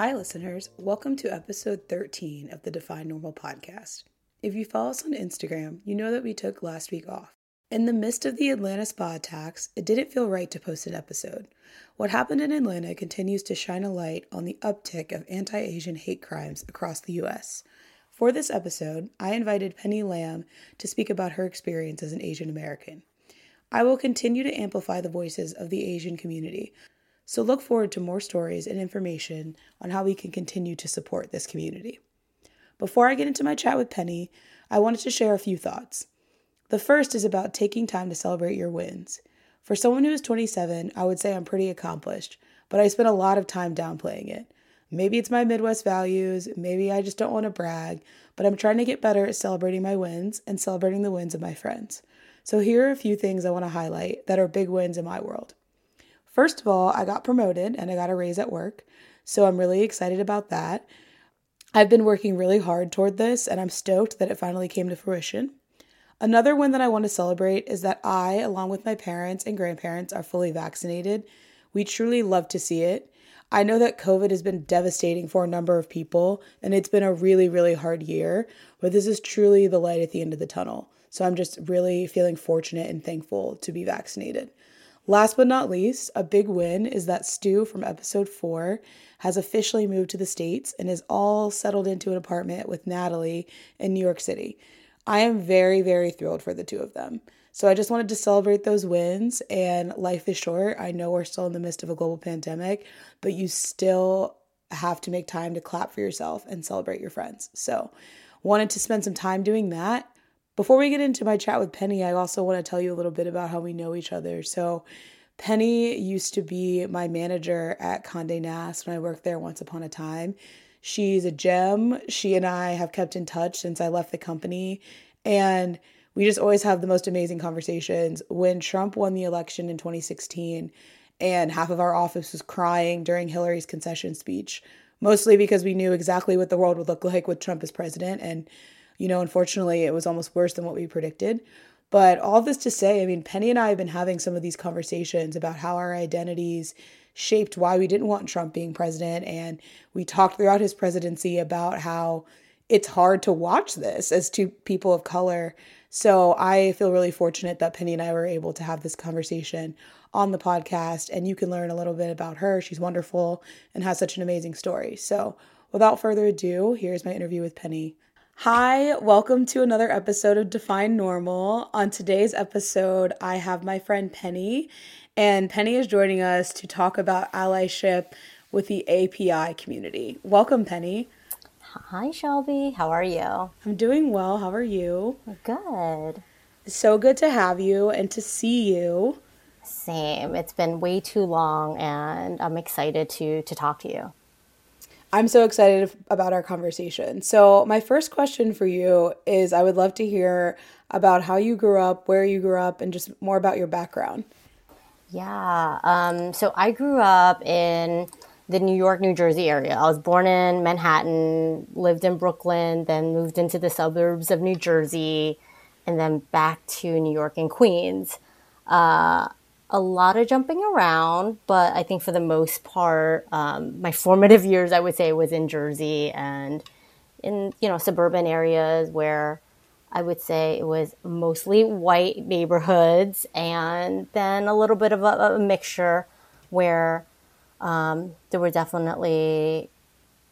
Hi, listeners. Welcome to episode 13 of the Define Normal podcast. If you follow us on Instagram, you know that we took last week off. In the midst of the Atlanta spa attacks, it didn't feel right to post an episode. What happened in Atlanta continues to shine a light on the uptick of anti Asian hate crimes across the U.S. For this episode, I invited Penny Lamb to speak about her experience as an Asian American. I will continue to amplify the voices of the Asian community, so look forward to more stories and information on how we can continue to support this community. Before I get into my chat with Penny, I wanted to share a few thoughts. The first is about taking time to celebrate your wins. For someone who is 27, I would say I'm pretty accomplished, but I spend a lot of time downplaying it. Maybe it's my Midwest values, maybe I just don't want to brag, but I'm trying to get better at celebrating my wins and celebrating the wins of my friends. So here are a few things I want to highlight that are big wins in my world. First of all, I got promoted and I got a raise at work. So I'm really excited about that. I've been working really hard toward this and I'm stoked that it finally came to fruition. Another win that I want to celebrate is that I, along with my parents and grandparents, are fully vaccinated. We truly love to see it. I know that COVID has been devastating for a number of people and it's been a really, really hard year, but this is truly the light at the end of the tunnel. So I'm just really feeling fortunate and thankful to be vaccinated. Last but not least, a big win is that Stu from episode four has officially moved to the States and is all settled into an apartment with Natalie in New York City. I am very, very thrilled for the two of them. So I just wanted to celebrate those wins. And life is short. I know we're still in the midst of a global pandemic, but you still have to make time to clap for yourself and celebrate your friends. So wanted to spend some time doing that. Before we get into my chat with Penny, I also want to tell you a little bit about how we know each other. So, Penny used to be my manager at Conde Nast when I worked there once upon a time. She's a gem. She and I have kept in touch since I left the company. And we just always have the most amazing conversations. When Trump won the election in 2016, and half of our office was crying during Hillary's concession speech, mostly because we knew exactly what the world would look like with Trump as president. And you know, unfortunately, it was almost worse than what we predicted. But all this to say, I mean, Penny and I have been having some of these conversations about how our identities shaped why we didn't want Trump being president. And we talked throughout his presidency about how it's hard to watch this as two people of color. So I feel really fortunate that Penny and I were able to have this conversation on the podcast. And you can learn a little bit about her. She's wonderful and has such an amazing story. So without further ado, here's my interview with Penny. Hi, welcome to another episode of Define Normal. On today's episode, I have my friend Penny, and Penny is joining us to talk about allyship with the API community. Welcome, Penny. Hi, Shelby. How are you? I'm doing well. How are you? Good. So good to have you and to see you. Same. It's been way too long, and I'm excited to to talk to you. I'm so excited about our conversation. So, my first question for you is I would love to hear about how you grew up, where you grew up, and just more about your background. Yeah. Um, so, I grew up in the New York, New Jersey area. I was born in Manhattan, lived in Brooklyn, then moved into the suburbs of New Jersey, and then back to New York and Queens. Uh, a lot of jumping around, but I think for the most part, um, my formative years, I would say, was in Jersey and in you know suburban areas where I would say it was mostly white neighborhoods, and then a little bit of a, a mixture where um, there were definitely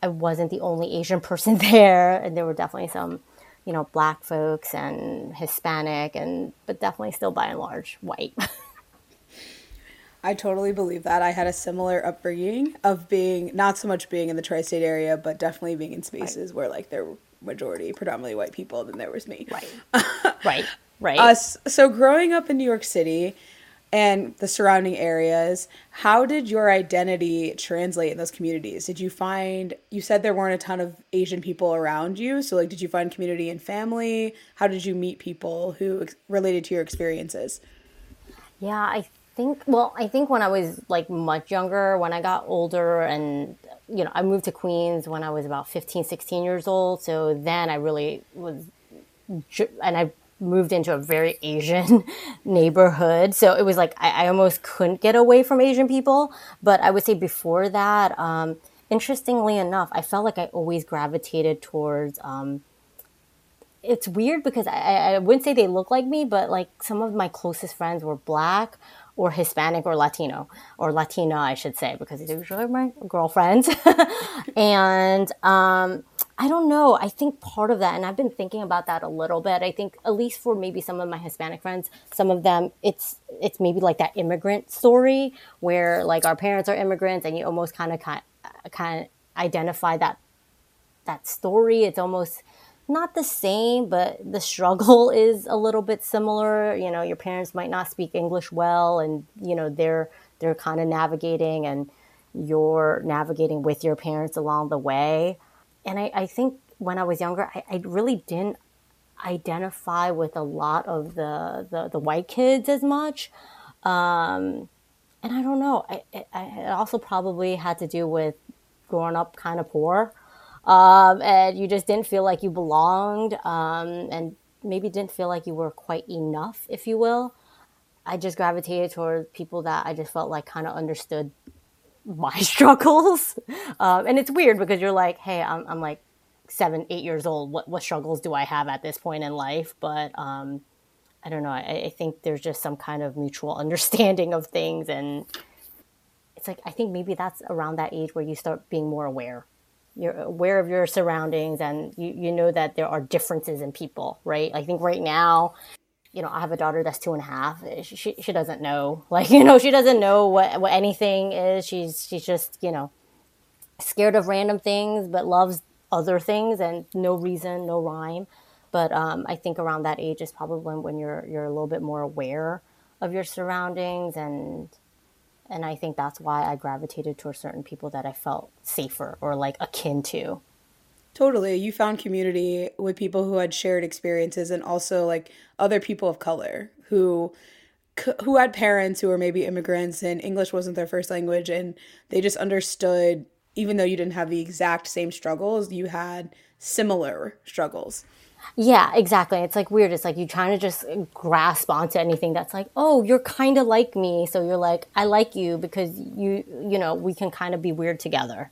I wasn't the only Asian person there, and there were definitely some you know black folks and Hispanic, and but definitely still by and large white. I totally believe that. I had a similar upbringing of being not so much being in the tri-state area, but definitely being in spaces right. where like there were majority predominantly white people. Then there was me. Right. right. Right. Uh, so growing up in New York City and the surrounding areas, how did your identity translate in those communities? Did you find you said there weren't a ton of Asian people around you? So like, did you find community and family? How did you meet people who ex- related to your experiences? Yeah, I think well i think when i was like much younger when i got older and you know i moved to queens when i was about 15 16 years old so then i really was and i moved into a very asian neighborhood so it was like I, I, almost couldn't get away from asian people but i would say before that um, interestingly enough, I felt like I always gravitated towards. Um, it's weird because I, I wouldn't say they look like me, but like some of my closest friends were black or Hispanic or Latino or Latina, I should say, because these usually my girlfriends. and um, I don't know. I think part of that, and I've been thinking about that a little bit. I think at least for maybe some of my Hispanic friends, some of them, it's it's maybe like that immigrant story where like our parents are immigrants, and you almost kind of kind kind identify that that story. It's almost not the same, but the struggle is a little bit similar. You know, your parents might not speak English well, and you know they're they're kind of navigating, and you're navigating with your parents along the way. And I, I think when I was younger, I, I really didn't identify with a lot of the the, the white kids as much. Um, and I don't know. I, I, it also probably had to do with growing up kind of poor um, and you just didn't feel like you belonged um, and maybe didn't feel like you were quite enough, if you will. I just gravitated toward people that I just felt like kind of understood my struggles. Um, and it's weird because you're like, hey, I'm, I'm like seven, eight years old. What, what struggles do I have at this point in life? But um, I don't know. I, I think there's just some kind of mutual understanding of things. And it's like, I think maybe that's around that age where you start being more aware you're aware of your surroundings and you, you know that there are differences in people, right? I think right now, you know, I have a daughter that's two and a half. She, she doesn't know, like, you know, she doesn't know what, what anything is. She's, she's just, you know, scared of random things, but loves other things and no reason, no rhyme. But um, I think around that age is probably when, when you're, you're a little bit more aware of your surroundings and and I think that's why I gravitated towards certain people that I felt safer or like akin to. Totally. You found community with people who had shared experiences and also like other people of color who who had parents who were maybe immigrants and English wasn't their first language and they just understood even though you didn't have the exact same struggles, you had similar struggles. Yeah, exactly. It's like weird. It's like you're trying to just grasp onto anything that's like, oh, you're kind of like me. So you're like, I like you because you, you know, we can kind of be weird together.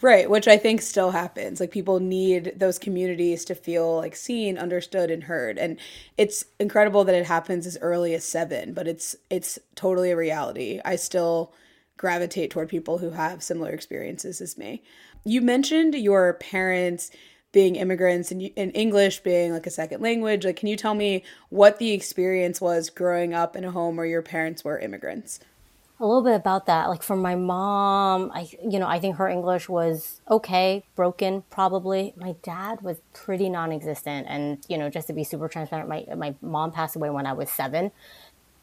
Right, which I think still happens. Like people need those communities to feel like seen, understood, and heard. And it's incredible that it happens as early as seven, but it's it's totally a reality. I still gravitate toward people who have similar experiences as me. You mentioned your parents being immigrants and, and English being like a second language. Like, can you tell me what the experience was growing up in a home where your parents were immigrants? A little bit about that. Like for my mom, I you know I think her English was okay, broken probably. My dad was pretty non-existent, and you know just to be super transparent, my my mom passed away when I was seven.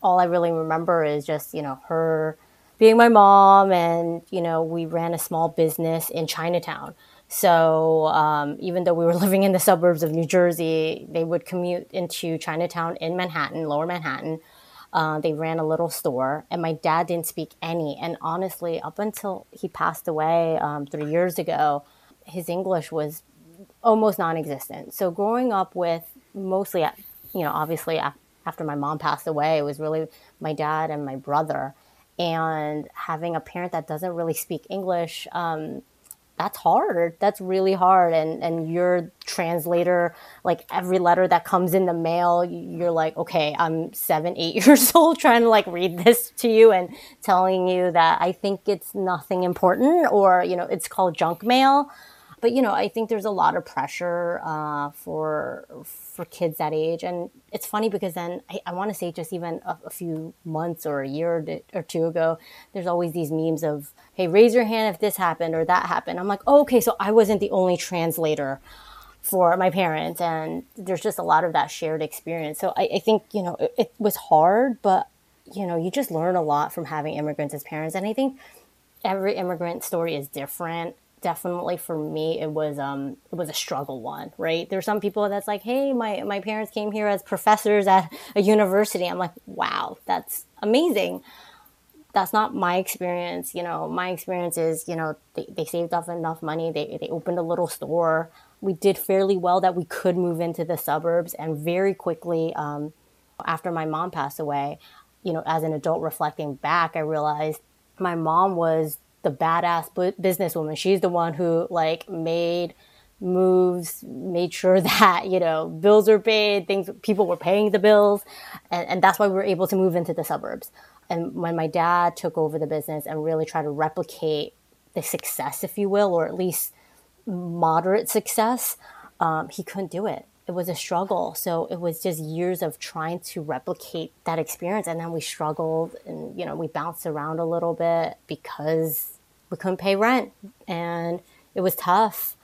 All I really remember is just you know her being my mom, and you know we ran a small business in Chinatown. So um, even though we were living in the suburbs of New Jersey, they would commute into Chinatown in Manhattan, Lower Manhattan. Uh, they ran a little store, and my dad didn't speak any. And honestly, up until he passed away um, three years ago, his English was almost non-existent. So growing up with mostly, you know, obviously after my mom passed away, it was really my dad and my brother, and having a parent that doesn't really speak English. Um, that's hard. That's really hard. And and your translator, like every letter that comes in the mail, you're like, okay, I'm seven, eight years old trying to like read this to you and telling you that I think it's nothing important or, you know, it's called junk mail but you know, I think there's a lot of pressure uh, for for kids that age, and it's funny because then I, I want to say just even a, a, few months or a year or two ago, there's always these memes of, "Hey, raise your hand if this happened or that happened." I'm like, oh, okay, so I wasn't the only translator for my parents, and there's just a lot of that shared experience. So I, I think you know it, it was hard, but you know you just learn a lot from having immigrants as parents, and I think every immigrant story is different definitely for me it was um it was a struggle one right? There's some people that's like hey my my parents came here as professors at a university. I'm like wow that's amazing. That's not my experience you know. My experience is you know they, they saved up enough money. They, they opened a little store. We did fairly well that we could move into the suburbs and very quickly um, after my mom passed away you know as an adult reflecting back i realized my mom was the badass businesswoman. She's the one who like made moves, made sure that, you know, bills were paid, things, people were paying the bills. And, and that's why we were able to move into the suburbs. And when my dad took over the business and really tried to replicate the success, if you will, or at least moderate success, um, he couldn't do it. It was a struggle. So it was just years of trying to replicate that experience. And then we struggled and, you know, we bounced around a little bit because we couldn't pay rent. And it was tough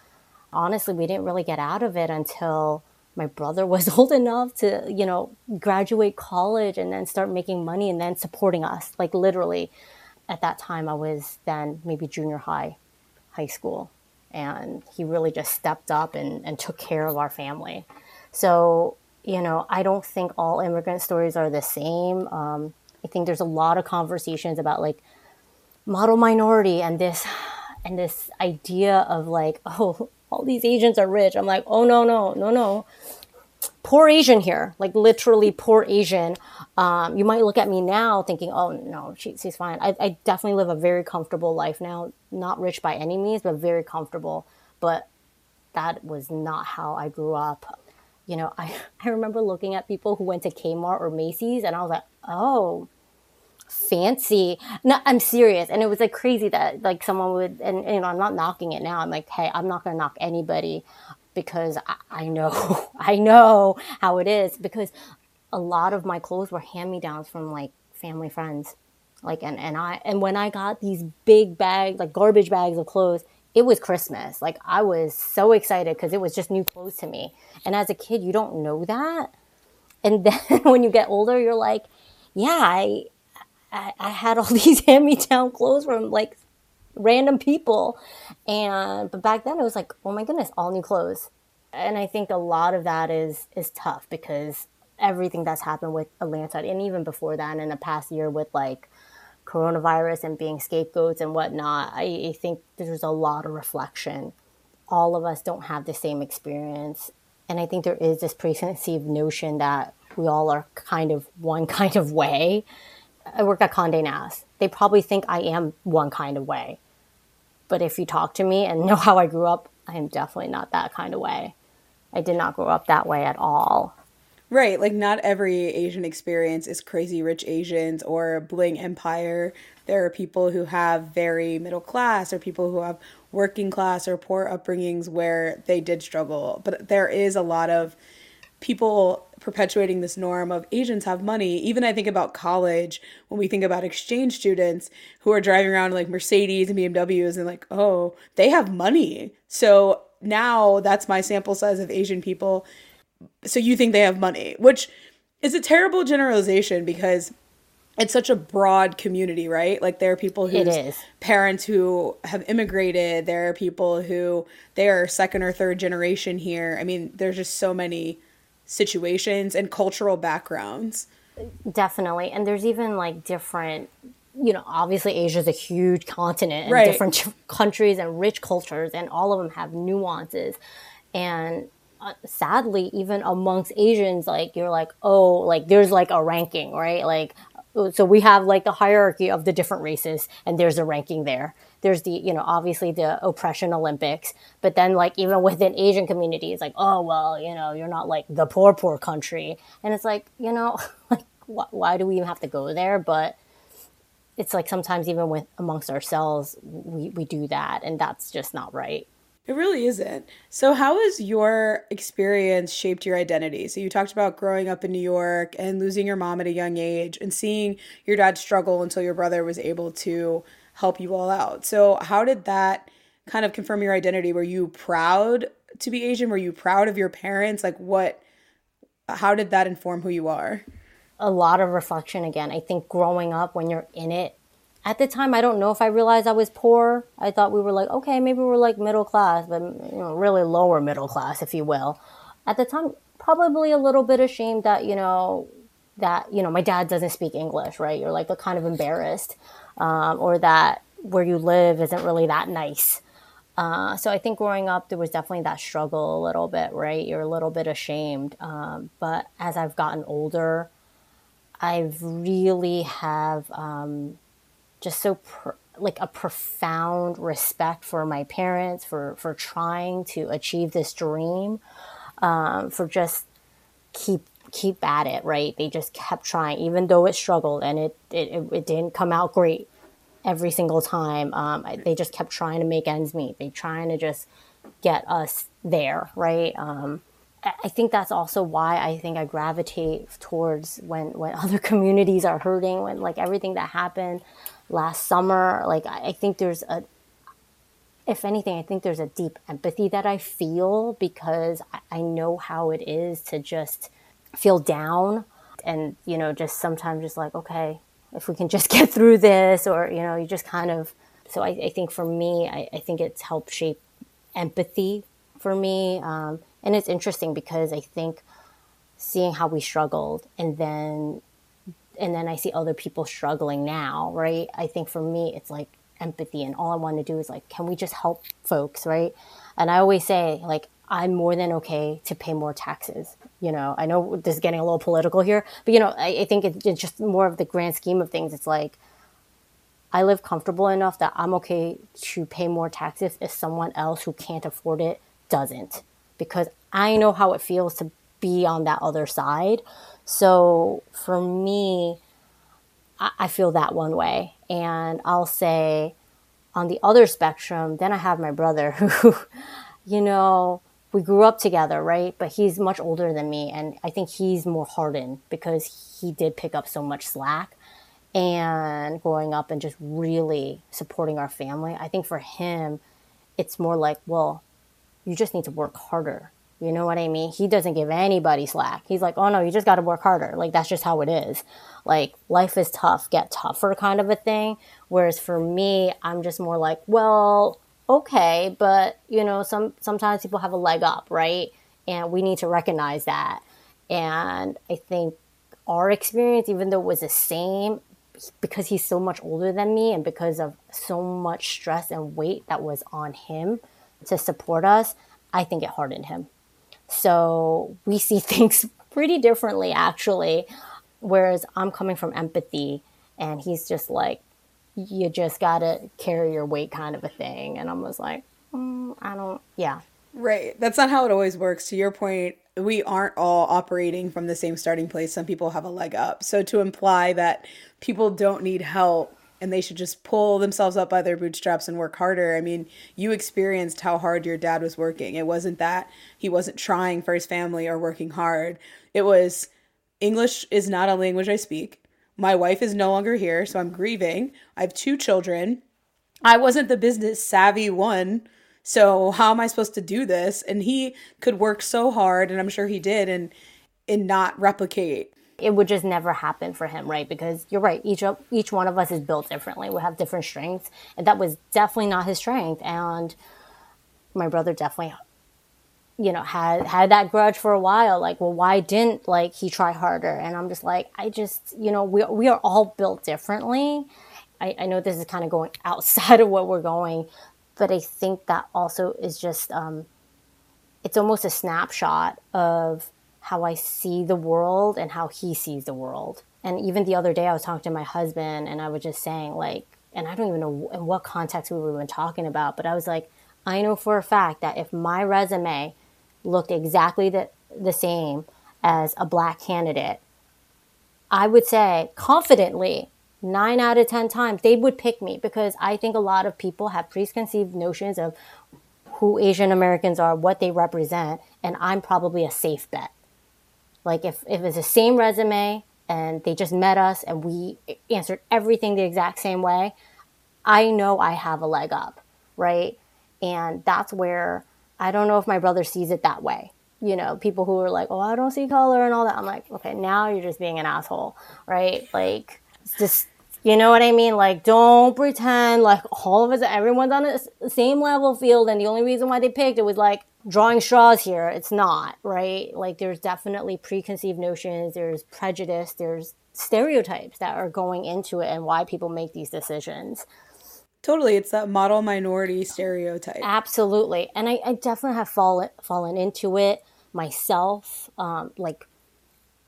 honestly, we didn't really get out of it until my brother was old enough to, you know, graduate college and then start making money and then supporting us. Like literally, at that time, I was then maybe junior high, high school. And he really just stepped up and, and took care of our family. So, you know, I don't think all immigrant stories are the same. Um, I think there's a lot of conversations about like model minority and this and this idea of like, oh, all these Asians are rich. I'm like, oh no, no, no, no. Poor Asian here, like literally poor Asian. Um, you might look at me now thinking, oh no, she, she's fine. I, I definitely live a very comfortable life now. Not rich by any means, but very comfortable. But that was not how I grew up. You know, I, I remember looking at people who went to Kmart or Macy's and I was like, oh, fancy. No, I'm serious. And it was like crazy that like someone would, and, you know, I'm not knocking it now. I'm like, hey, I'm not going to knock anybody because I, I know, I know how it is because a lot of my clothes were hand me downs from like family friends. Like, and, and I, and when I got these big bags, like garbage bags of clothes, it was Christmas. Like I was so excited because it was just new clothes to me. And as a kid, you don't know that. And then when you get older, you're like, yeah, I, I, I had all these hand me down clothes from like random people. And but back then it was like, oh my goodness, all new clothes. And I think a lot of that is is tough because everything that's happened with Atlanta and even before that in the past year with like coronavirus and being scapegoats and whatnot, I, I think there's a lot of reflection. All of us don't have the same experience. And I think there is this preconceived notion that we all are kind of one kind of way I work at Condé Nast. They probably think I am one kind of way. But if you talk to me and know how I grew up, I am definitely not that kind of way. I did not grow up that way at all. Right. Like, not every Asian experience is crazy rich Asians or bling empire. There are people who have very middle class or people who have working class or poor upbringings where they did struggle. But there is a lot of people perpetuating this norm of Asians have money. Even I think about college when we think about exchange students who are driving around like Mercedes and BMWs and like, oh, they have money. So now that's my sample size of Asian people. So you think they have money, which is a terrible generalization because it's such a broad community, right? Like there are people whose parents who have immigrated. There are people who they are second or third generation here. I mean, there's just so many situations and cultural backgrounds. Definitely. And there's even like different, you know, obviously Asia is a huge continent and right. different countries and rich cultures, and all of them have nuances. And uh, sadly, even amongst Asians, like you're like, oh, like there's like a ranking, right? Like, so we have like the hierarchy of the different races, and there's a ranking there there's the you know obviously the oppression olympics but then like even within asian communities like oh well you know you're not like the poor poor country and it's like you know like wh- why do we even have to go there but it's like sometimes even with amongst ourselves we, we do that and that's just not right it really isn't. So, how has your experience shaped your identity? So, you talked about growing up in New York and losing your mom at a young age and seeing your dad struggle until your brother was able to help you all out. So, how did that kind of confirm your identity? Were you proud to be Asian? Were you proud of your parents? Like, what, how did that inform who you are? A lot of reflection again. I think growing up when you're in it, at the time, I don't know if I realized I was poor. I thought we were like, okay, maybe we're like middle class, but you know, really lower middle class, if you will. At the time, probably a little bit ashamed that, you know, that, you know, my dad doesn't speak English, right? You're like kind of embarrassed um, or that where you live isn't really that nice. Uh, so I think growing up, there was definitely that struggle a little bit, right? You're a little bit ashamed. Um, but as I've gotten older, I've really have um, just so pr- like a profound respect for my parents for for trying to achieve this dream, um, for just keep keep at it. Right? They just kept trying, even though it struggled and it it, it didn't come out great every single time. Um, they just kept trying to make ends meet. They trying to just get us there, right? Um, I think that's also why I think I gravitate towards when when other communities are hurting, when like everything that happened last summer. Like I, I think there's a, if anything, I think there's a deep empathy that I feel because I, I know how it is to just feel down and you know just sometimes just like okay if we can just get through this or you know you just kind of so i, I think for me I, I, think it's helped shape empathy for me um, and it's interesting because i think seeing how we struggled and then and then i see other people struggling now right? I think for me it's like empathy and all i want to do is like can we just help folks right? And i always say like I'm more than okay to pay more taxes. You know, I know this is getting a little political here, but you know, I, I think it's just more of the grand scheme of things. It's like I live comfortable enough that I'm okay to pay more taxes if someone else who can't afford it doesn't, because I know how it feels to be on that other side. So for me, I, I feel that one way, and I'll say on the other spectrum, then I have my brother who, you know, we grew up together, right? But he's much older than me. And I think he's more hardened because he did pick up so much slack and growing up and just really supporting our family. I think for him, it's more like, well, you just need to work harder. You know what I mean? He doesn't give anybody slack. He's like, oh no, you just got to work harder. Like, that's just how it is. Like, life is tough, get tougher kind of a thing. Whereas for me, I'm just more like, well, okay, but you know, some sometimes people have a leg up, right? And we need to recognize that. And I think our experience, even though it was the same, because he's so much older than me and because of so much stress and weight that was on him to support us, I think it hardened him. So we see things pretty differently, actually. Whereas I'm coming from empathy, and he's just like, you just gotta carry your weight kind of a thing. And I was like, mm, I don't, yeah. Right. That's not how it always works. To your point, we aren't all operating from the same starting place. Some people have a leg up. So to imply that people don't need help and they should just pull themselves up by their bootstraps and work harder. I mean, you experienced how hard your dad was working. It wasn't that he wasn't trying for his family or working hard. It was English is not a language I speak. My wife is no longer here, so I'm grieving. I have two children. I wasn't the business savvy one. So how am I supposed to do this? And he could work so hard, and I'm sure he did, and and not replicate. It would just never happen for him, right? Because you're right. Each each one of us is built differently. We have different strengths, and that was definitely not his strength. And my brother definitely you know had had that grudge for a while like well why didn't like he try harder? And i'm just like i just you know we, we are all built differently. I, I know this is kind of going outside of what we're going but i think that also is just um, it's almost a snapshot of how i see the world and how he sees the world. And even the other day i was talking to my husband and i was just saying like and i don't even know in what context we were even talking about but i was like i know for a fact that if my resume looked exactly the, the same as a black candidate, I would say confidently, nine out of 10 times, they would pick me because I think a lot of people have preconceived notions of who Asian Americans are, what they represent, and I'm probably a safe bet. Like if, if it's the same resume and they just met us and we answered everything the exact same way, I know I have a leg up, right? And that's where I don't know if my brother sees it that way. You know, people who are like, oh, I don't see color and all that. I'm like, okay, now you're just being an asshole, right? Like, just, you know what I mean? Like, don't pretend like all of us, everyone's on the same level field. And the only reason why they picked it was like drawing straws here. It's not, right? Like, there's definitely preconceived notions, there's prejudice, there's stereotypes that are going into it and why people make these decisions. Totally, it's that model minority stereotype. Absolutely, and I, I definitely have fallen fallen into it myself. Um, like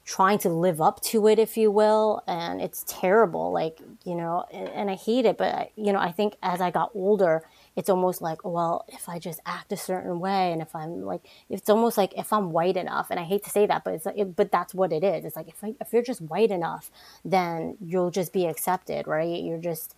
trying to live up to it, if you will. And it's terrible. Like, you know, and, and I hate it. But, you know, I think as I got older, it's almost like, well, if I just act a certain way, and if I'm like, it's almost like if I'm white enough, and I hate to say that, but it's like, it, but that's what it is. It's like if I, if you're just white enough, then you'll just be accepted, right? You're just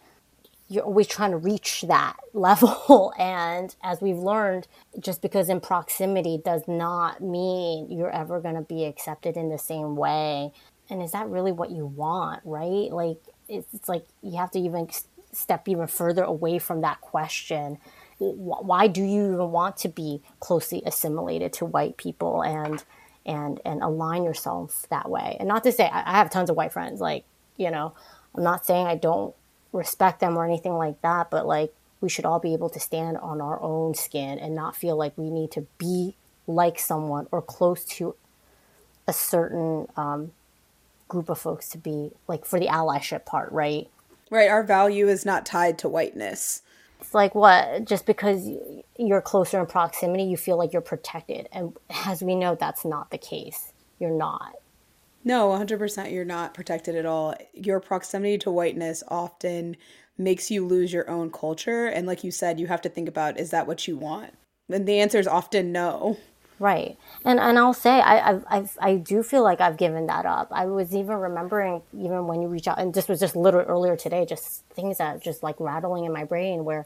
you're always trying to reach that level, and as we've learned, just because in proximity does not mean you're ever going to be accepted in the same way. And is that really what you want, right? Like it's, it's like you have to even step even further away from that question why do you even want to be closely assimilated to white people and and and align yourself that way and not to say i have tons of white friends like you know i'm not saying i don't respect them or anything like that but like we should all be able to stand on our own skin and not feel like we need to be like someone or close to a certain um, group of folks to be like for the allyship part right Right. Our value is not tied to whiteness. It's like what? Just because you're closer in proximity, you feel like you're protected. And as we know, that's not the case. You're not. No, 100% you're not protected at all. Your proximity to whiteness often makes you lose your own culture. And like you said, you have to think about is that what you want? And the answer is often no. Right. And and I'll say I I've, I do feel like I've given that up. I was even remembering even when you reach out and this was just literally earlier today, just things that just like rattling in my brain where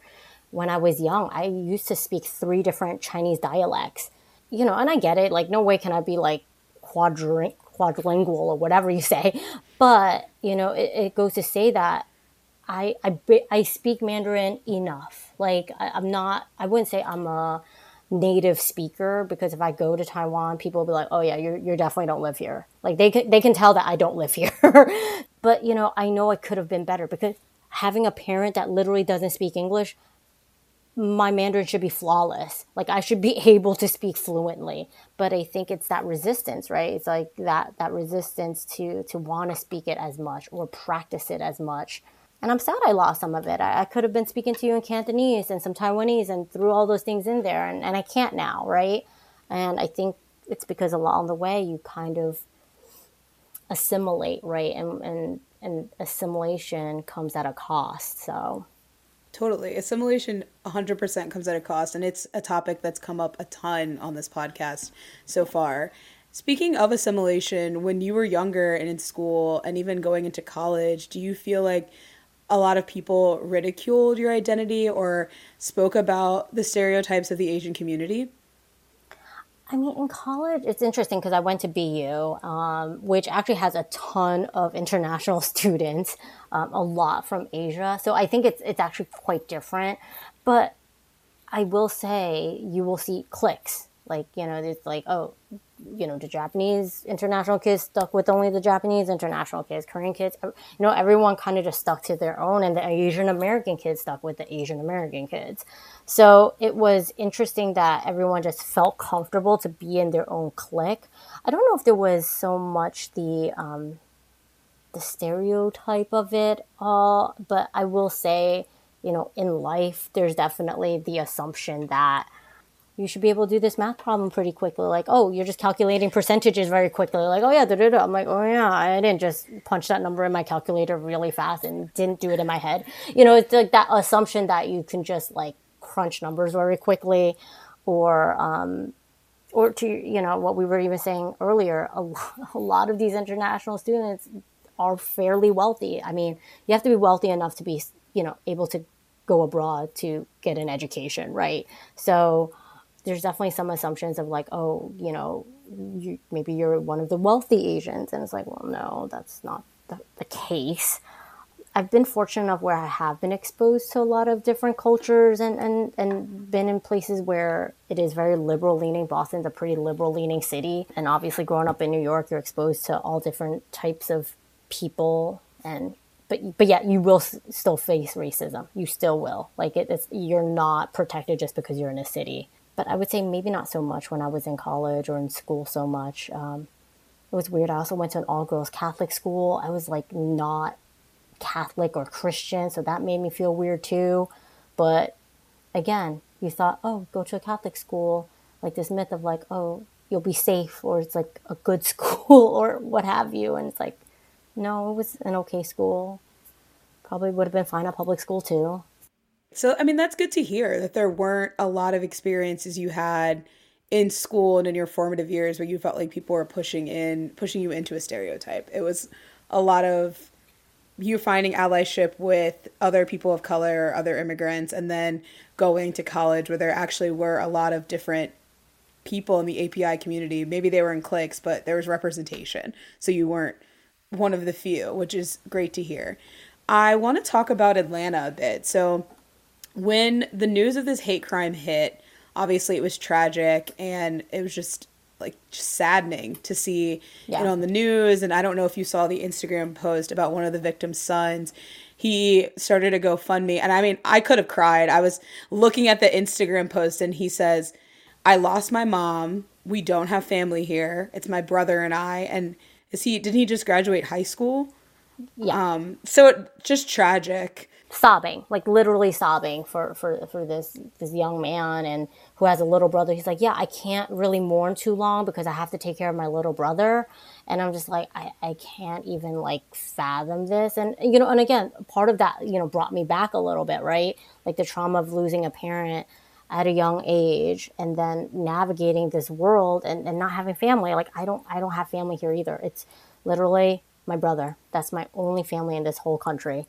when I was young, I used to speak three different Chinese dialects. You know, and I get it, like no way can I be like quadri- quadrilingual or whatever you say. But, you know, it, it goes to say that I, I, I speak Mandarin enough. Like I, I'm not, I wouldn't say I'm a native speaker because if I go to Taiwan, people will be like, "Oh yeah, you you definitely don't live here." Like they can they can tell that I don't live here. but you know, I know I could have been better because having a parent that literally doesn't speak English, my Mandarin should be flawless. Like I should be able to speak fluently. But I think it's that resistance, right? It's like that that resistance to to want to speak it as much or practice it as much and I'm sad I lost some of it. I, I, could have been speaking to you in Cantonese and some Taiwanese and threw all those things in there, and, and I can't now, right? And I think it's because along the way you kind of assimilate, right? And, and, and assimilation comes at a cost. So, Totally. Assimilation 100% comes at a cost, and it's a topic that's come up a ton on this podcast so far. Speaking of assimilation, when you were younger and in school and even going into college, do you feel like a lot of people ridiculed your identity or spoke about the stereotypes of the Asian community? I mean, in college, it's interesting because I went to BU, um, which actually has a ton of international students, um, a lot from Asia. So I think it's it's actually quite different. But I will say, you will see cliques. Like you know, it's like oh, you know the Japanese international kids stuck with only the Japanese international kids, Korean kids, you know, everyone kind of just stuck to their own, and the Asian American kids stuck with the Asian American kids. So it was interesting that everyone just felt comfortable to be in their own clique. I don't know if there was so much the um, the stereotype of it all, but I will say, you know, in life, there's definitely the assumption that you should be able to do this math problem pretty quickly. Like, oh, you're just calculating percentages very quickly. Like, oh yeah, da, da, da. I'm like, oh yeah, I didn't just punch that number in my calculator really fast and didn't do it in my head. You know, it's like that assumption that you can just like crunch numbers very quickly, or um, or to you know what we were even saying earlier. A, a lot of these international students are fairly wealthy. I mean, you have to be wealthy enough to be you know able to go abroad to get an education, right? So there's definitely some assumptions of like, oh, you know, you, maybe you're one of the wealthy Asians, and it's like, well, no, that's not the, the case. I've been fortunate enough where I have been exposed to a lot of different cultures and, and, and been in places where it is very liberal leaning. Boston's a pretty liberal leaning city. And obviously, growing up in New York, you're exposed to all different types of people. And but but yet you will s- still face racism. You still will. Like it, it's you're not protected just because you're in a city but I would say maybe not so much when I was in college or in school so much. Um, it was weird. I also went to an all girls Catholic school. I was like not Catholic or Christian, so that made me feel weird too. But again, you thought, oh, go to a Catholic school, like this myth of like, oh, you'll be safe or it's like a good school or what have you. And it's like, no, it was an okay school. Probably would have been fine at public school too. So, I mean, that's good to hear that there weren't a lot of experiences you had in school and in your formative years where you felt like people were pushing in, pushing you into a stereotype. It was a lot of you finding allyship with other people of color, or other immigrants, and then going to college where there actually were a lot of different people in the API community. Maybe they were in cliques, but there was representation. So you weren't one of the few, which is great to hear. I want to talk about Atlanta a bit. So when the news of this hate crime hit, obviously it was tragic and it was just like just saddening to see yeah. you know on the news. And I don't know if you saw the Instagram post about one of the victim's sons. He started a GoFundMe. And I mean I could have cried. I was looking at the Instagram post and he says I lost my mom. We don't have family here. It's my brother and I. And is he Didn't he just graduate high school? Yeah. Um so it, just tragic sobbing, like literally sobbing for, for, for this, this young man and who has a little brother. He's like, yeah, I can't really mourn too long because I have to take care of my little brother. And I'm just like, I, I can't even like fathom this. And, you know, and again, part of that, you know, brought me back a little bit, right? Like the trauma of losing a parent at a young age and then navigating this world and, and not having family. Like I don't, I don't have family here either. It's literally my brother. That's my only family in this whole country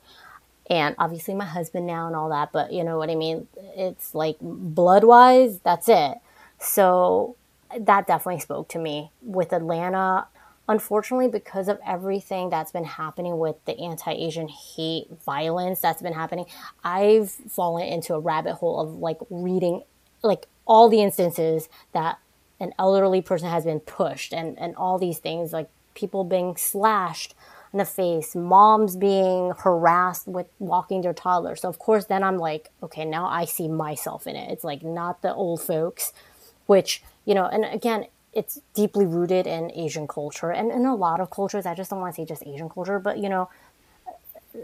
and obviously my husband now and all that but you know what i mean? It's like blood wise that's it. So that definitely spoke to me. With atlanta unfortunately because of everything that's been happening with the anti-asian hate violence that's been happening i've fallen into a rabbit hole of like reading like all the instances that an elderly person has been pushed and and all these things like people being slashed in the face, moms being harassed with walking their toddler. So of course then I'm like, okay, now I see myself in it. It's like not the old folks, which, you know, and again, it's deeply rooted in Asian culture and in a lot of cultures. I just don't want to say just Asian culture, but you know,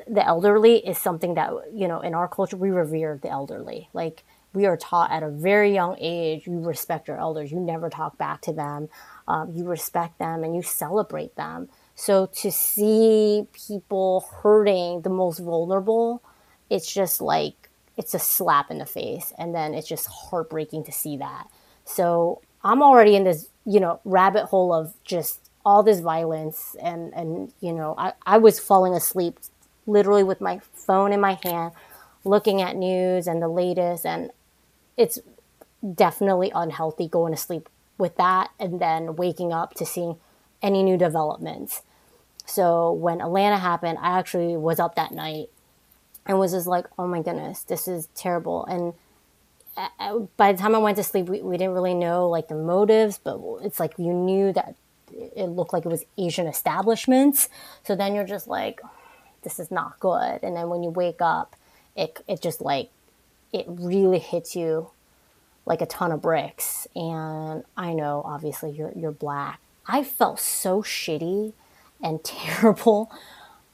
the elderly is something that, you know, in our culture, we revere the elderly. Like we are taught at a very young age, you respect your elders. You never talk back to them. Um, you respect them and you celebrate them. So to see people hurting the most vulnerable, it's just like it's a slap in the face and then it's just heartbreaking to see that. So I'm already in this, you know, rabbit hole of just all this violence and and you know, I, I was falling asleep literally with my phone in my hand looking at news and the latest and it's definitely unhealthy going to sleep with that and then waking up to seeing any new developments. So when Atlanta happened, I actually was up that night and was just like, oh my goodness, this is terrible. And uh, uh, by the time I went to sleep, we, we didn't really know like the motives, but it's like you knew that it looked like it was Asian establishments. So then you're just like, this is not good. And then when you wake up, it, it just like, it really hits you like a ton of bricks. And I know obviously you're, you're black. I felt so shitty and terrible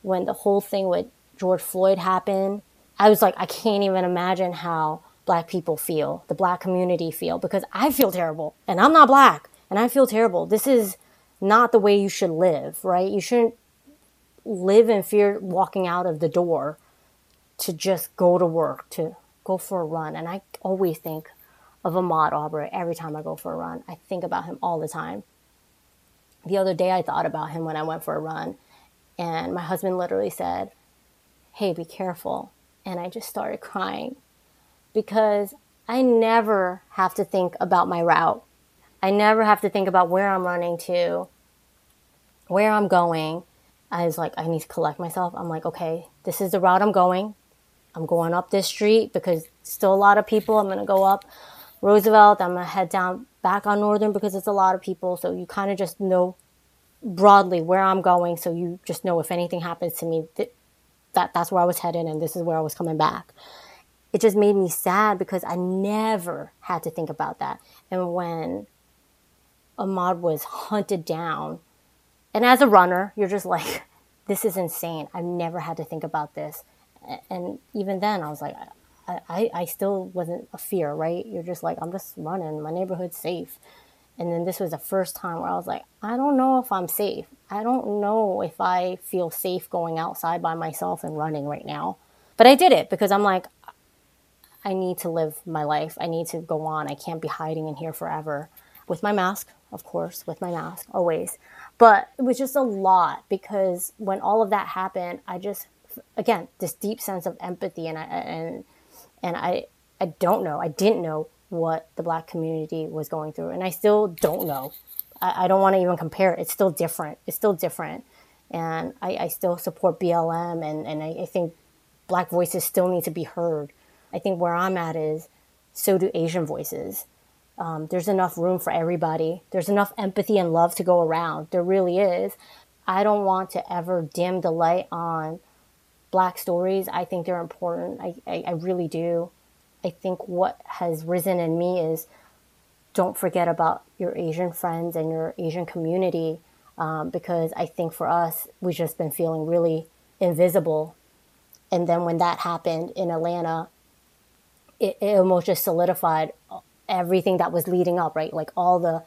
when the whole thing with George Floyd happened. I was like, I can't even imagine how black people feel, the black community feel, because I feel terrible and I'm not black and I feel terrible. This is not the way you should live, right? You shouldn't live in fear walking out of the door to just go to work, to go for a run. And I always think of Ahmaud Arbery every time I go for a run. I think about him all the time the other day I thought about him when I went for a run, and my husband literally said, Hey, be careful. And I just started crying because I never have to think about my route. I never have to think about where I'm running to, where I'm going. I was like, I need to collect myself. I'm like, okay, this is the route I'm going. I'm going up this street because still a lot of people. I'm going to go up Roosevelt. I'm to head down back on Northern because it's a lot of people. So you kind of just know broadly where I'm going. So you just know if anything happens to me, that, that that's where I was heading and this is where I was coming back. It just made me sad because I never had to think about that. And when Ahmaud was hunted down, and as a runner, you're just like, this is insane. I've never had to think about this. And even then, I was like, I, I still wasn't a fear, right? You're just like, I'm just running. My neighborhood's safe. And then this was the first time where I was like, I don't know if I'm safe. I don't know if I feel safe going outside by myself and running right now. But I did it because I'm like, I need to live my life. I need to go on. I can't be hiding in here forever with my mask, of course, with my mask always. But it was just a lot because when all of that happened, I just again this deep sense of empathy and and and I I don't know. I didn't know what the black community was going through, and I still don't know. I, I don't want to even compare. It's still different. It's still different, and I, I still support BLM, and and I, I think black voices still need to be heard. I think where I'm at is so do Asian voices. Um, there's enough room for everybody. There's enough empathy and love to go around. There really is. I don't want to ever dim the light on black stories. I think they're important. I, I, I really do. I think what has risen in me is don't forget about your Asian friends and your Asian community um, because I think for us, we've just been feeling really invisible. And then when that happened in Atlanta, it, it almost just solidified everything that was leading up, right? Like all the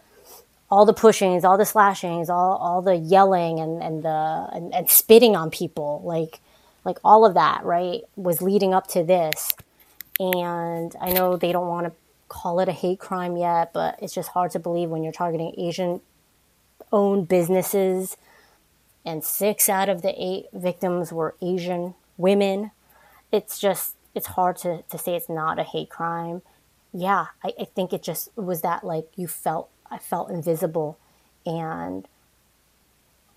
all the pushings, all the slashings, all, all the yelling and, and the and, and spitting on people, like like all of that, right, was leading up to this. And I know they don't want to call it a hate crime yet, but it's just hard to believe when you're targeting Asian owned businesses. And six out of the eight victims were Asian women. It's just, it's hard to, to say it's not a hate crime. Yeah, I, I think it just was that like you felt, I felt invisible. And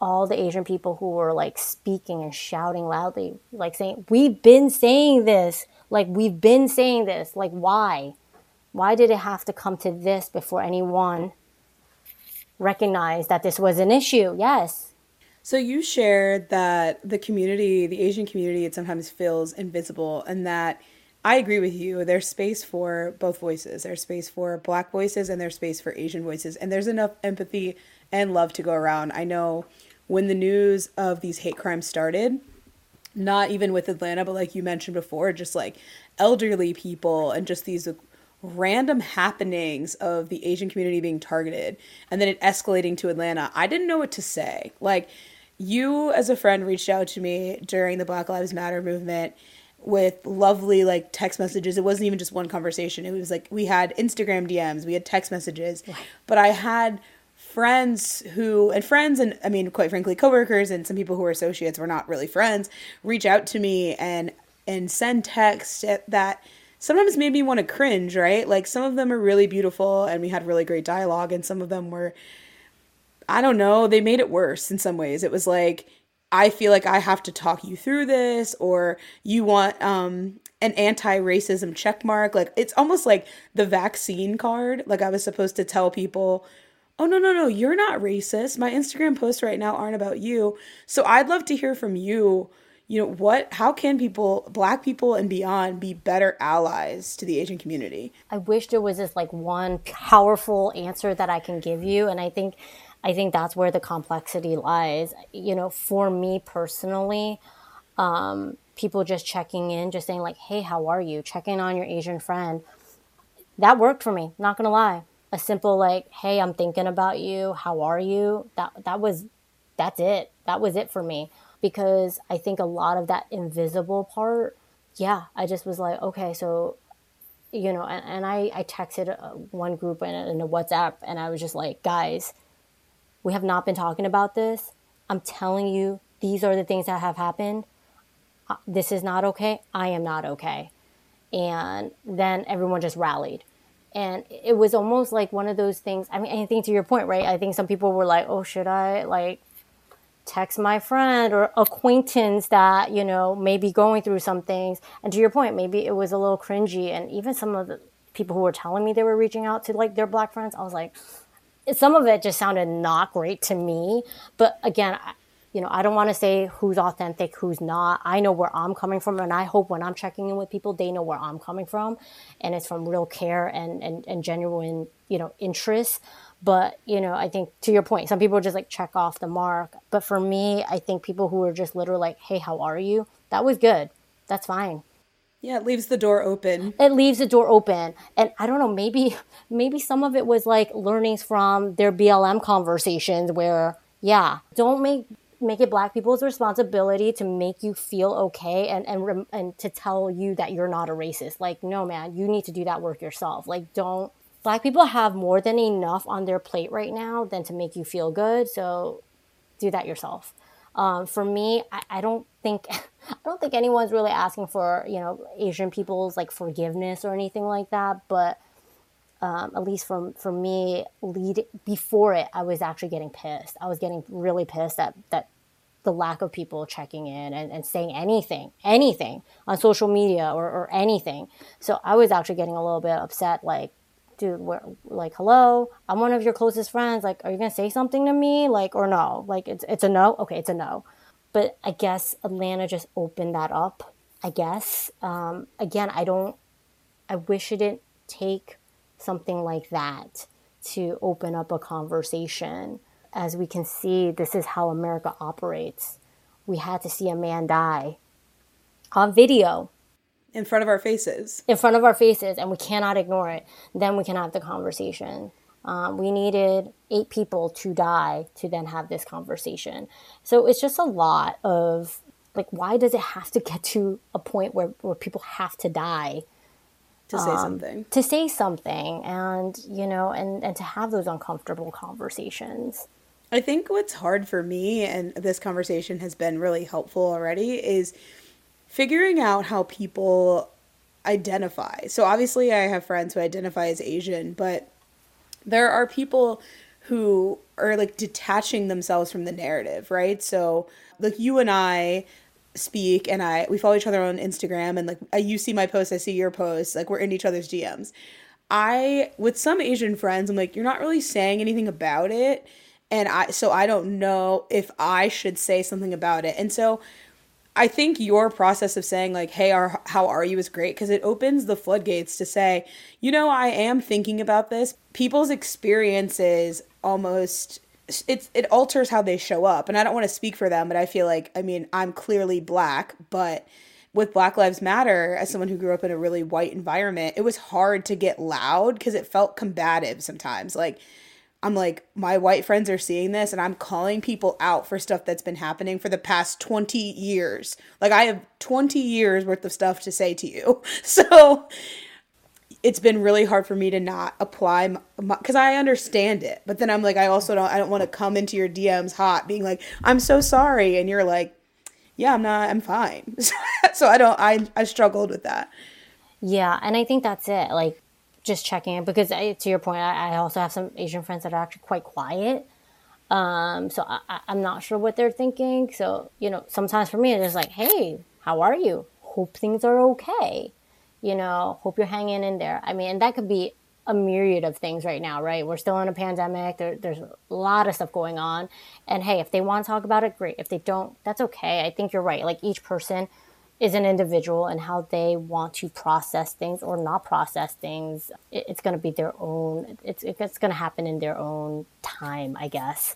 all the Asian people who were like speaking and shouting loudly, like saying, We've been saying this. Like, we've been saying this. Like, why? Why did it have to come to this before anyone recognized that this was an issue? Yes. So you shared that the community, the Asian community, it sometimes feels invisible and that I agree with you. There's space for both voices. There's space for black voices and there's space for Asian voices. And there's enough empathy and love to go around. I know when the news of these hate crimes started, not even with Atlanta, but like you mentioned before, just like elderly people and just these random happenings of the Asian community being targeted and then it escalating to Atlanta, I didn't know what to say. Like, you as a friend reached out to me during the Black Lives Matter movement with lovely like text messages. It wasn't even just one conversation. It was like we had Instagram DMs, we had text messages, but I had friends who and friends and I mean quite frankly coworkers and some people who were associates were not really friends reach out to me and and send texts that sometimes made me want to cringe, right? Like some of them are really beautiful and we had really great dialogue and some of them were I don't know, they made it worse in some ways. It was like I feel like I have to talk you through this or you want um an anti-racism check mark. Like it's almost like the vaccine card. Like I was supposed to tell people oh no no no you're not racist. My instagram posts right now aren't about you. So i'd love to hear from you. You know what how can people black people and beyond be better allies to the asian community? I wish there was this like one powerful answer that i can give you and i think i think that's where the complexity lies. You know for me personally um, people just checking in just saying like hey how are you? Checking on your asian friend. That worked for me not gonna lie a simple like, "Hey, I'm thinking about you. How are you?" That that was that's it. That was it for me because I think a lot of that invisible part, yeah, I just was like, "Okay, so you know, and, and I, I texted uh, one group in in a WhatsApp and I was just like, guys, we have not been talking about this. I'm telling you, these are the things that have happened. Uh, this is not okay. I am not okay. And then everyone just rallied and it was almost like one of those things i mean i think to your point right i think some people were like oh should i like text my friend or acquaintance that you know may be going through some things? And to your point maybe it was a little cringy. And even some of the people who were telling me they were reaching out to like their black friends i was like some of it just sounded not great to me. But again you know, I don't want to say who's authentic, who's not. I know where I'm coming from, and I hope when I'm checking in with people, they know where I'm coming from, and it's from real care and and, and genuine, you know, interest. But you know, I think to your point, some people just like check off the mark. But for me, I think people who are just literally like, "Hey, how are you?" That was good. That's fine. Yeah, it leaves the door open. It leaves the door open. And I don't know, maybe maybe some of it was like learnings from their BLM conversations where yeah, don't make make it black people's responsibility to make you feel okay and and and to tell you that you're not a racist. Like no man, you need to do that work yourself. Like don't black people have more than enough on their plate right now than to make you feel good. So do that yourself. Um, for me, I, I don't think I don't think anyone's really asking for you know Asian people's like forgiveness or anything like that. But um, at least from for me, lead before it, I was actually getting pissed. I was getting really pissed that that the lack of people checking in and, and saying anything, anything on social media or, or anything. So I was actually getting a little bit upset, like, dude, like, hello, I'm one of your closest friends. Like, are you gonna say something to me? Like, or no? Like, it's it's a no. Okay, it's a no. But I guess Atlanta just opened that up. I guess. Um, again, I don't. I wish it didn't take something like that to open up a conversation. As we can see, this is how America operates. We had to see a man die on video in front of our faces. In front of our faces, and we cannot ignore it. Then we can have the conversation. Um, we needed eight people to die to then have this conversation. So it's just a lot of like, why does it have to get to a point where, where people have to die? To say um, something. To say something and, you know, and, and to have those uncomfortable conversations. I think what's hard for me, and this conversation has been really helpful already, is figuring out how people identify. So obviously, I have friends who identify as Asian, but there are people who are like detaching themselves from the narrative, right? So like you and I speak and I we follow each other on Instagram and like you see my posts, I see your posts, like we're in each other's DMs. I with some Asian friends, I'm like, you're not really saying anything about it. And I so I don't know if I should say something about it. And so I think your process of saying like, "Hey, our, how are you?" is great because it opens the floodgates to say, you know, I am thinking about this. People's experiences almost it's it alters how they show up, and I don't want to speak for them, but I feel like I mean I'm clearly black, but with Black Lives Matter, as someone who grew up in a really white environment, it was hard to get loud because it felt combative sometimes. Like I'm like, my white friends are seeing this and I'm calling people out for stuff that's been happening for the past 20 years. Like, I have 20 years worth of stuff to say to you. So it's been really hard for me to not apply because I understand it. But then I'm like, I also don't, I don't want to come into your DMs hot being like, I'm so sorry. And you're like, yeah, I'm not, I'm fine. so I don't, I, I struggled with that. Yeah. And I think that's it. Like, just checking in because I, to your point, I, I, also have some Asian friends that are actually quite quiet. Um, so I, I'm not sure what they're thinking. So, you know, sometimes for me, it's just like, hey, how are you? Hope things are okay. You know, hope you're hanging in there. I mean, and that could be a myriad of things right now, right? We're still in a pandemic. There, there's a lot of stuff going on. And hey, if they want to talk about it, great. If they don't, that's okay. I think you're right. Like each person is an individual and how they want to process things or not process things. it's going to be their own, it's, it's going to happen in their own time, I guess.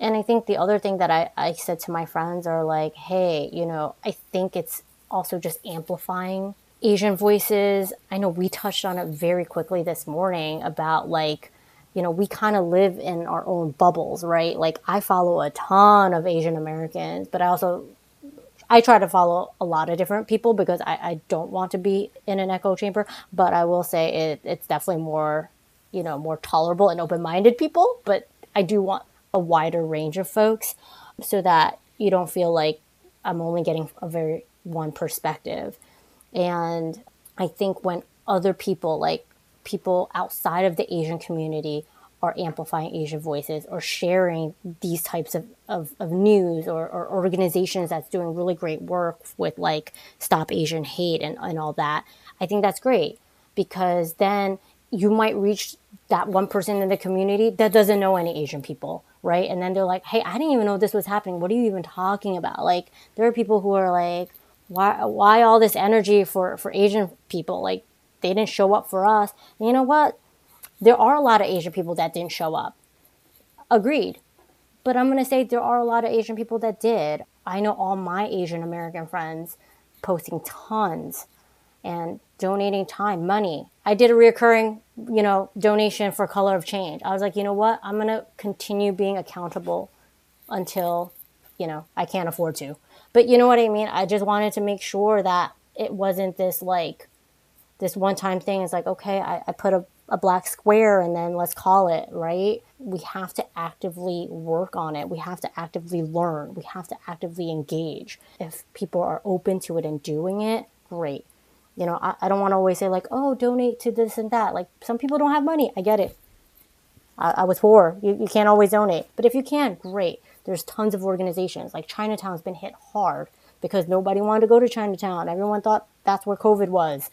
And I think the other thing that I, I said to my friends are like, hey, you know, I think it's also just amplifying Asian voices. I know we touched on it very quickly this morning about like, you know, we kind of live in our own bubbles, right? Like, I follow a ton of Asian Americans, but I also I try to follow a lot of different people because I, I don't want to be in an echo chamber. But I will say it, it's definitely more, you know, more tolerable and open minded people. But I do want a wider range of folks so that you don't feel like I'm only getting a very one perspective. And I think when other people, like people outside of the Asian community, are amplifying Asian voices or sharing these types of, of, of news or, or, organizations that's doing really great work with like Stop Asian Hate and, and all that. I think that's great because then you might reach that one person in the community that doesn't know any Asian people, right? And then they're like, hey, I didn't even know this was happening. What are you even talking about? Like, there are people who are like, why, why all this energy for, for Asian people? Like, they didn't show up for us. And you know what? There are a lot of Asian people that didn't show up. Agreed. But I'm going to say there are a lot of Asian people that did. I know all my Asian American friends posting tons and donating time, money. I did a reoccurring, you know, donation for Color of Change. I was like, you know what? I'm going to continue being accountable until, you know, I can't afford to. But you know what I mean? I just wanted to make sure that it wasn't this like, this one time thing. It's like, okay, I, I put a, a black square and then let's call it, right? We have to actively work on it. We have to actively learn. We have to actively engage. If people are open to it and doing it, great you know, I, I don't want to always say like, oh, donate to this and that. Like some people don't have money. I get it. I, I was poor. You, you can't always donate. But if you can, great. There's tons of organizations. Like Chinatown's been hit hard because nobody wanted to go to Chinatown. Everyone thought that's where COVID was.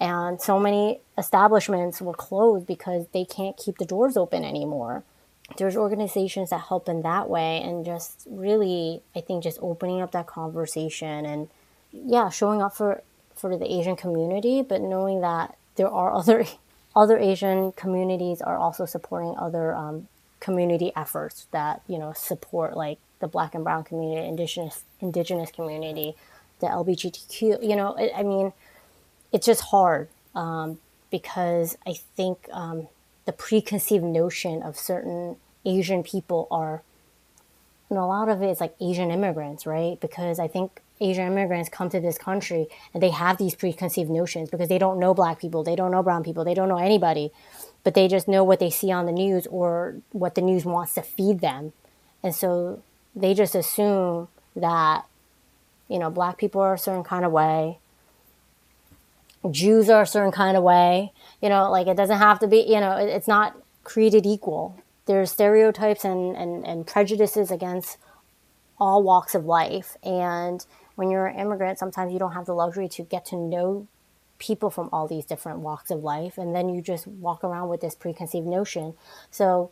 And so many establishments were closed because they can't keep the doors open anymore. There's organizations that help in that way and just really, I think, just opening up that conversation and, yeah, showing up for for the Asian community, but knowing that there are other other Asian communities are also supporting other um, community efforts that you know support like the Black and Brown community, indigenous indigenous community, the LGBTQ. You know, it, I mean, it's just hard um, because I think um, the preconceived notion of certain Asian people are, and a lot of it is like Asian immigrants, right? Because I think Asian immigrants come to this country and they have these preconceived notions because they don't know black people, they don't know brown people, they don't know anybody, but they just know what they see on the news or what the news wants to feed them. And so they just assume that, you know, black people are a certain kind of way, Jews are a certain kind of way, you know, like it doesn't have to be, you know, it's not created equal. There's stereotypes and, and, and prejudices against all walks of life. And when you're an immigrant, sometimes you don't have the luxury to get to know people from all these different walks of life. And then you just walk around with this preconceived notion. So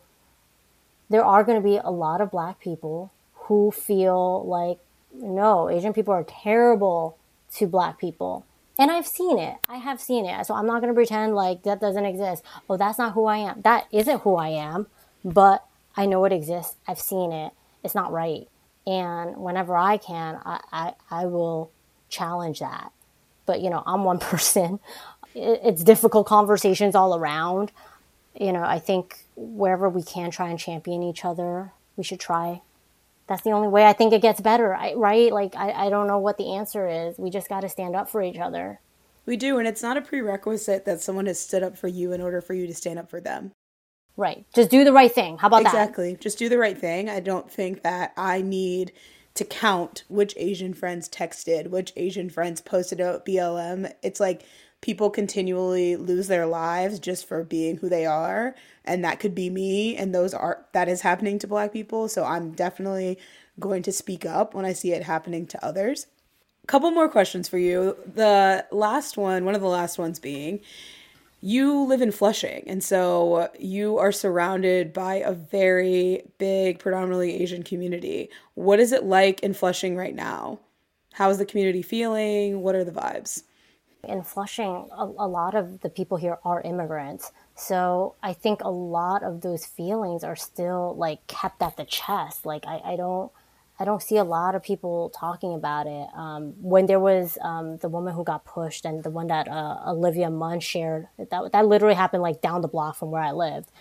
there are going to be a lot of black people who feel like, no, Asian people are terrible to black people. And I've seen it. I have seen it. So I'm not going to pretend like that doesn't exist. Oh, that's not who I am. That isn't who I am, but I know it exists. I've seen it. It's not right. And whenever I can, I, I, I will challenge that. But, you know, I'm one person. It's difficult conversations all around. You know, I think wherever we can try and champion each other, we should try. That's the only way I think it gets better, right? Like, I, I don't know what the answer is. We just got to stand up for each other. We do, and it's not a prerequisite that someone has stood up for you in order for you to stand up for them. Right. Just do the right thing. How about exactly. that? Exactly. Just do the right thing. I don't think that I need to count which Asian friends texted, which Asian friends posted about BLM. It's like people continually lose their lives just for being who they are, and that could be me and those are that is happening to black people, so I'm definitely going to speak up when I see it happening to others. Couple more questions for you. The last one, one of the last ones being you live in Flushing, and so you are surrounded by a very big, predominantly Asian community. What is it like in Flushing right now? How is the community feeling? What are the vibes? In Flushing, a, a lot of the people here are immigrants. So I think a lot of those feelings are still like kept at the chest. Like I, I don't I don't see a lot of people talking about it. Um, when there was um, the woman who got pushed and the one that uh, Olivia Munn shared, that, that literally happened like down the block from where I lived.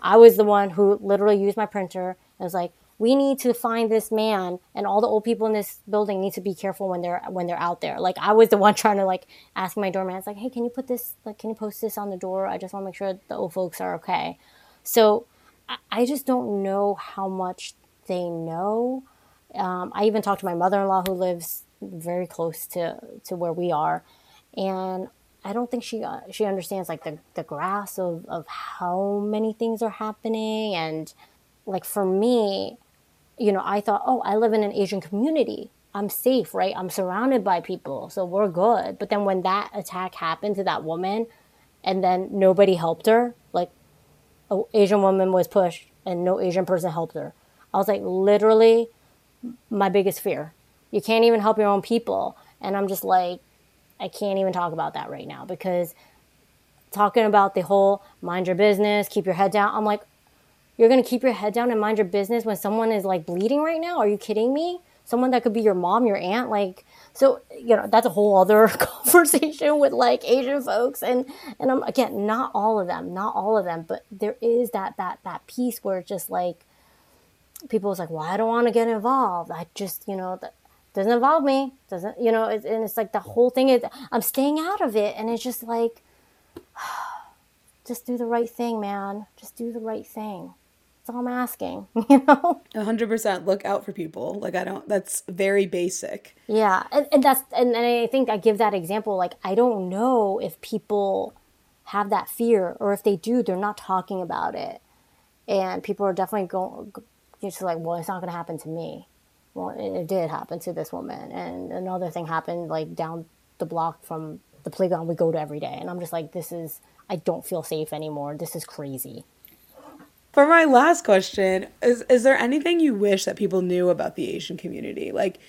I was the one who literally used my printer and was like, we need to find this man and all the old people in this building need to be careful when they're when they're out there. Like i was the one trying to like ask my doorman. It's like hey can you put this like can you post this on the door? I just want to make sure the old folks are okay. So I, I just don't know how much they know um, I even talked to my mother in law who lives very close to, to where we are. And I don't think she uh, she understands like the, the grasp of, of how many things are happening. And like for me, you know, I thought, oh, I live in an Asian community. I'm safe, right? I'm surrounded by people, so we're good. But then when that attack happened to that woman, and then nobody helped her, like an Asian woman was pushed and no Asian person helped her. I was like, literally, my biggest fear. You can't even help your own people. And I'm just like, I can't even talk about that right now because talking about the whole mind your business, keep your head down. I'm like, you're going to keep your head down and mind your business when someone is like bleeding right now? Are you kidding me? someone that could be your mom, your aunt, like so you know that's a whole other conversation with like Asian folks and and I'm again not all of them, not all of them, but there is that that that piece where it's just like people's like, well, I don't want to get involved. I just you know that doesn't involve me, doesn't you know, and it's like the whole thing is I'm staying out of it, and it's just like just do the right thing, man. Just do the right thing. That's all I'm asking, you know? 100% look out for people. Like, I don't, that's very basic. Yeah. And, and that's, and, and I think I give that example. Like, I don't know if people have that fear, or if they do, they're not talking about it. And people are definitely going, just like, well, it's not going to happen to me. Well, it, it did happen to this woman. And another thing happened, like, down the block from the playground we go to every day. And I'm just like, this is, I don't feel safe anymore. This is crazy. For my last question, is is there anything you wish that people knew about the Asian community? Like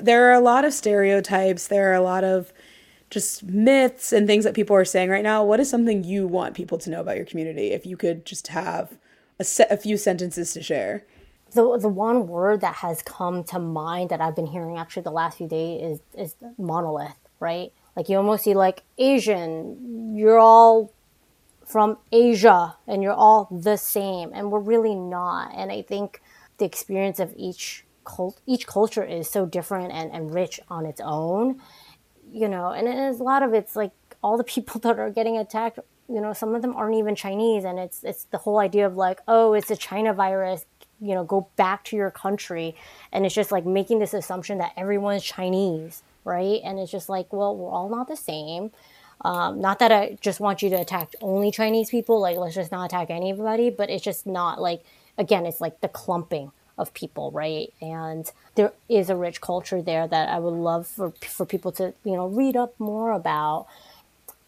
there are a lot of stereotypes, there are a lot of just myths and things that people are saying right now. What is something you want people to know about your community if you could just have a, set, a few sentences to share? The, the one word that has come to mind that I've been hearing actually the last few days is, is monolith, right? Like you almost see like Asian, you're all from Asia and you're all the same, and we're really not. And I think the experience of each cult, each culture is so different and, and rich on its own, you know. And it's a lot of it's like all the people that are getting attacked. You know, some of them aren't even Chinese, and it's it's the whole idea of like, oh, it's a China virus. You know, go back to your country, and it's just like making this assumption that everyone's Chinese right? And it's just like, well, we're all not the same. Um, not that I just want you to attack only Chinese people, like let's just not attack anybody, but it's just not like, again, it's like the clumping of people, right? And there is a rich culture there that I would love for, for people to, you know, read up more about.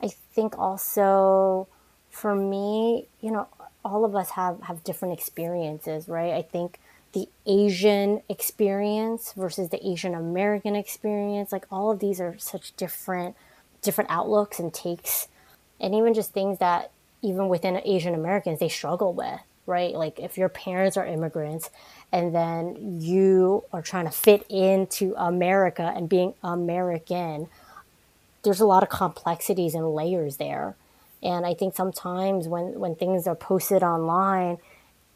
I think also for me, you know, all of us have, have different experiences, right? I think the Asian experience versus the Asian American experience. Like all of these are such different different outlooks and takes and even just things that even within Asian Americans they struggle with, right? Like if your parents are immigrants and then you are trying to fit into America and being American, there's a lot of complexities and layers there. And I think sometimes when when things are posted online,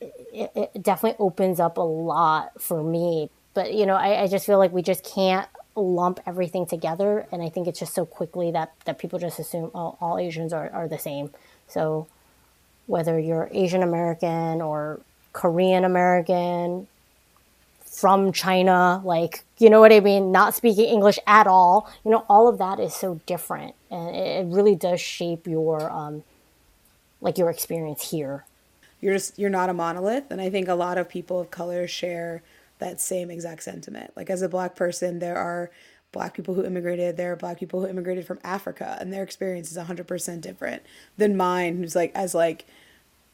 it, it definitely opens up a lot for me. But you know, I, I just feel like we just can't lump everything together, and I think it's just so quickly that that people just assume all, all Asians are, are the same. So whether you're Asian American or Korean American from China, like, you know what I mean, not speaking English at all, you know, all of that is so different. And it, really does shape your, um, like your experience here. You're just you're not a monolith and i think a lot of people of color share that same exact sentiment. Like as a black person there are black people who immigrated there are black people who immigrated from africa and their experience is 100% different than mine who's like as like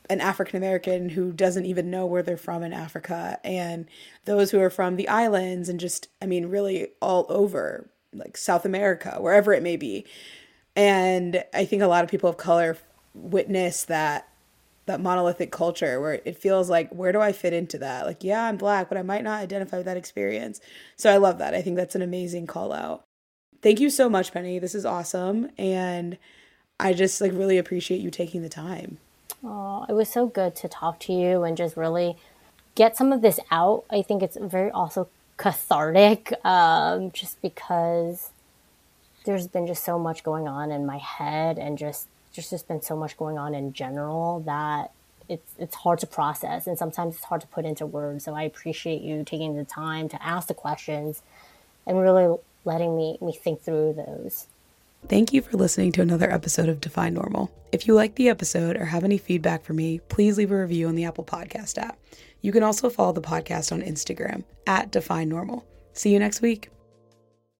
an african american who doesn't even know where they're from in africa and those who are from the islands and just i mean really all over like south america wherever it may be and i think a lot of people of color witness that that monolithic culture where it feels like where do I fit into that? Like yeah, I'm black, but I might not identify with that experience. So I love that. I think that's an amazing call out. Thank you so much, Penny. This is awesome and I just like really appreciate you taking the time. Oh, it was so good to talk to you and just really get some of this out. I think it's very also cathartic um, just because there's been just so much going on in my head and just there's just been so much going on in general that it's it's hard to process and sometimes it's hard to put into words. So I appreciate you taking the time to ask the questions and really letting me me think through those. Thank you for listening to another episode of Define Normal. If you like the episode or have any feedback for me, please leave a review on the Apple Podcast app. You can also follow the podcast on Instagram at Define Normal. See you next week.